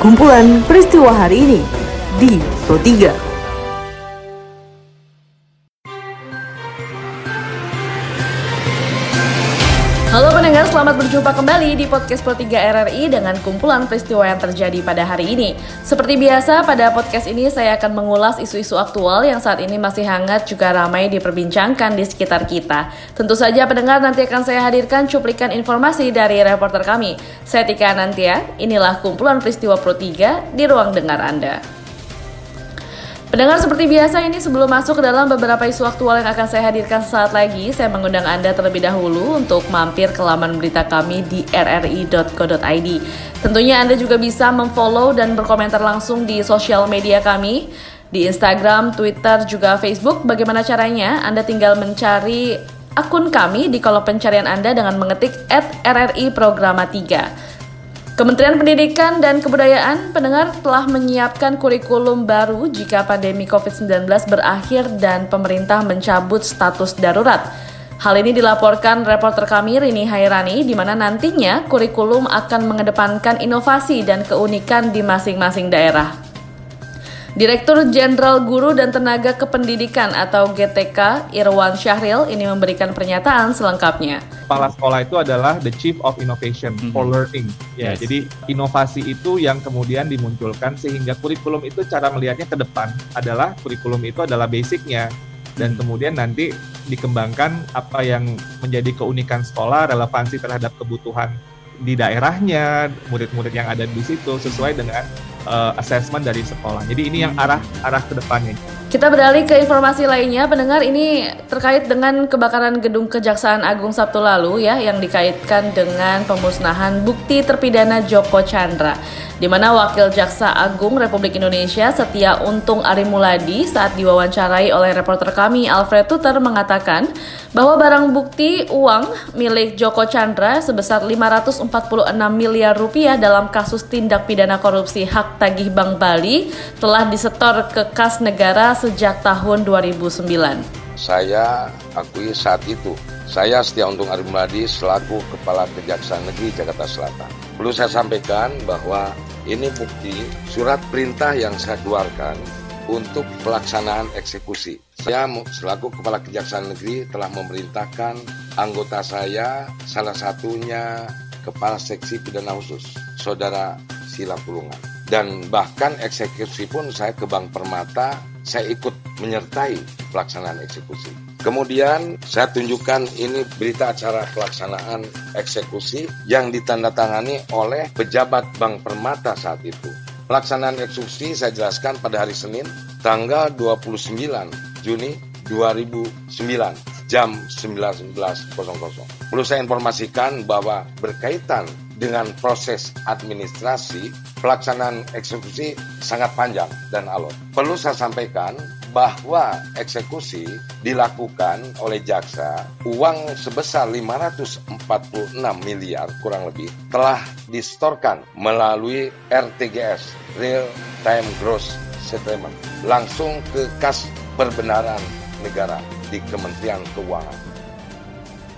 Kumpulan peristiwa hari ini di Pro 3. Halo pendengar, selamat berjumpa kembali di podcast Pro 3 RRI dengan kumpulan peristiwa yang terjadi pada hari ini. Seperti biasa, pada podcast ini saya akan mengulas isu-isu aktual yang saat ini masih hangat juga ramai diperbincangkan di sekitar kita. Tentu saja pendengar nanti akan saya hadirkan cuplikan informasi dari reporter kami. Saya Tika Nantia, inilah kumpulan peristiwa Pro 3 di ruang dengar Anda. Pendengar seperti biasa ini sebelum masuk ke dalam beberapa isu aktual yang akan saya hadirkan saat lagi, saya mengundang Anda terlebih dahulu untuk mampir ke laman berita kami di rri.co.id. Tentunya Anda juga bisa memfollow dan berkomentar langsung di sosial media kami, di Instagram, Twitter, juga Facebook. Bagaimana caranya? Anda tinggal mencari akun kami di kolom pencarian Anda dengan mengetik RRI Programa 3. Kementerian Pendidikan dan Kebudayaan pendengar telah menyiapkan kurikulum baru jika pandemi COVID-19 berakhir dan pemerintah mencabut status darurat. Hal ini dilaporkan reporter kami Rini Hairani di mana nantinya kurikulum akan mengedepankan inovasi dan keunikan di masing-masing daerah. Direktur Jenderal Guru dan Tenaga Kependidikan atau GTK Irwan Syahril ini memberikan pernyataan selengkapnya kepala sekolah itu adalah the chief of innovation mm -hmm. for learning. Ya, yes. jadi inovasi itu yang kemudian dimunculkan sehingga kurikulum itu cara melihatnya ke depan adalah kurikulum itu adalah basicnya dan kemudian nanti dikembangkan apa yang menjadi keunikan sekolah, relevansi terhadap kebutuhan di daerahnya, murid-murid yang ada di situ sesuai dengan uh, assessment dari sekolah. Jadi ini yang arah arah ke depannya. Kita beralih ke informasi lainnya, pendengar ini terkait dengan kebakaran gedung Kejaksaan Agung Sabtu lalu ya yang dikaitkan dengan pemusnahan bukti terpidana Joko Chandra di mana Wakil Jaksa Agung Republik Indonesia Setia Untung Arimuladi saat diwawancarai oleh reporter kami Alfred Tuter mengatakan bahwa barang bukti uang milik Joko Chandra sebesar 546 miliar rupiah dalam kasus tindak pidana korupsi hak tagih Bank Bali telah disetor ke kas negara sejak tahun 2009. Saya akui saat itu saya Setia Untung Arimuladi selaku Kepala Kejaksaan Negeri Jakarta Selatan. Perlu saya sampaikan bahwa ini bukti surat perintah yang saya keluarkan untuk pelaksanaan eksekusi. Saya selaku Kepala Kejaksaan Negeri telah memerintahkan anggota saya, salah satunya Kepala Seksi Pidana Khusus, Saudara Sila Pulungan. Dan bahkan eksekusi pun saya ke Bank Permata, saya ikut menyertai pelaksanaan eksekusi. Kemudian saya tunjukkan ini berita acara pelaksanaan eksekusi yang ditandatangani oleh pejabat Bank Permata saat itu. Pelaksanaan eksekusi saya jelaskan pada hari Senin tanggal 29 Juni 2009 jam 19.00. Perlu saya informasikan bahwa berkaitan dengan proses administrasi, pelaksanaan eksekusi sangat panjang dan alot. Perlu saya sampaikan bahwa eksekusi dilakukan oleh jaksa uang sebesar 546 miliar kurang lebih telah distorkan melalui RTGS Real Time Gross Settlement langsung ke kas perbenaran negara di Kementerian Keuangan.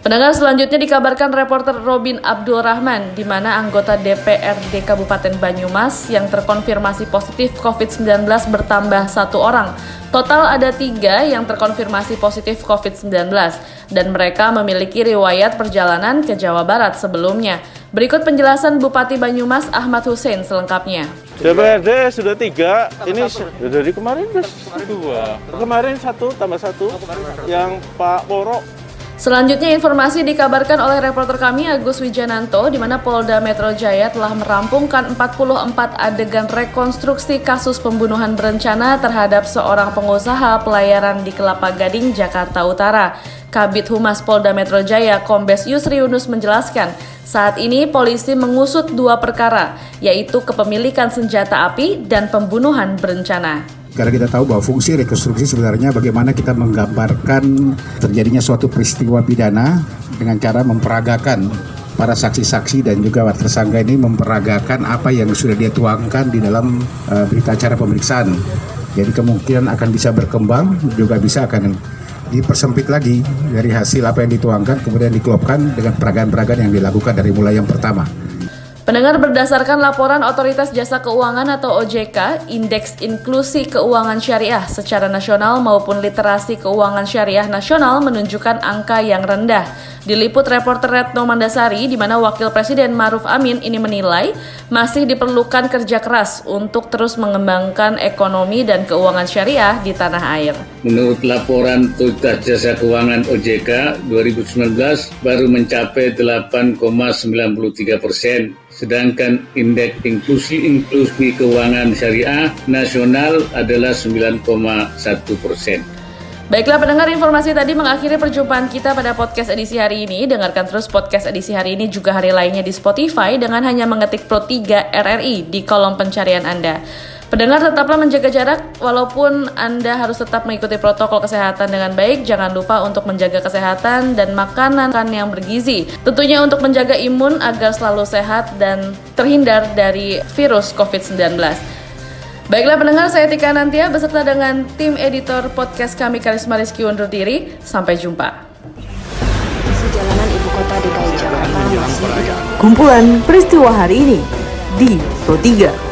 Pendengar selanjutnya dikabarkan reporter Robin Abdul Rahman, di mana anggota DPRD Kabupaten Banyumas yang terkonfirmasi positif COVID-19 bertambah satu orang. Total ada tiga yang terkonfirmasi positif COVID-19 dan mereka memiliki riwayat perjalanan ke Jawa Barat sebelumnya. Berikut penjelasan Bupati Banyumas Ahmad Hussein selengkapnya. DPRD sudah tiga, ini dari kemarin dua. Kemarin satu tambah satu, yang Pak Poro Selanjutnya informasi dikabarkan oleh reporter kami Agus Wijananto di mana Polda Metro Jaya telah merampungkan 44 adegan rekonstruksi kasus pembunuhan berencana terhadap seorang pengusaha pelayaran di Kelapa Gading, Jakarta Utara. Kabit Humas Polda Metro Jaya Kombes Yusri Yunus menjelaskan, saat ini polisi mengusut dua perkara, yaitu kepemilikan senjata api dan pembunuhan berencana. Karena kita tahu bahwa fungsi rekonstruksi sebenarnya bagaimana kita menggambarkan terjadinya suatu peristiwa pidana dengan cara memperagakan para saksi-saksi dan juga tersangka ini memperagakan apa yang sudah dia tuangkan di dalam uh, berita acara pemeriksaan. Jadi kemungkinan akan bisa berkembang, juga bisa akan dipersempit lagi dari hasil apa yang dituangkan, kemudian diklopkan dengan peragaan-peragaan yang dilakukan dari mulai yang pertama. Pendengar berdasarkan laporan Otoritas Jasa Keuangan atau OJK, Indeks Inklusi Keuangan Syariah secara nasional maupun literasi keuangan syariah nasional menunjukkan angka yang rendah. Diliput reporter Retno Mandasari di mana Wakil Presiden Maruf Amin ini menilai masih diperlukan kerja keras untuk terus mengembangkan ekonomi dan keuangan syariah di tanah air. Menurut laporan Otoritas Jasa Keuangan OJK 2019 baru mencapai 8,93 persen sedangkan indeks inklusi inklusi keuangan syariah nasional adalah 9,1 persen. Baiklah pendengar informasi tadi mengakhiri perjumpaan kita pada podcast edisi hari ini. Dengarkan terus podcast edisi hari ini juga hari lainnya di Spotify dengan hanya mengetik Pro 3 RRI di kolom pencarian Anda. Pendengar tetaplah menjaga jarak walaupun Anda harus tetap mengikuti protokol kesehatan dengan baik. Jangan lupa untuk menjaga kesehatan dan makanan yang bergizi. Tentunya untuk menjaga imun agar selalu sehat dan terhindar dari virus COVID-19. Baiklah pendengar, saya Tika Nantia beserta dengan tim editor podcast kami Karisma Rizky undur diri. Sampai jumpa. Jalanan ibu kota DKI Jakarta masih Kumpulan peristiwa hari ini di Pro 3.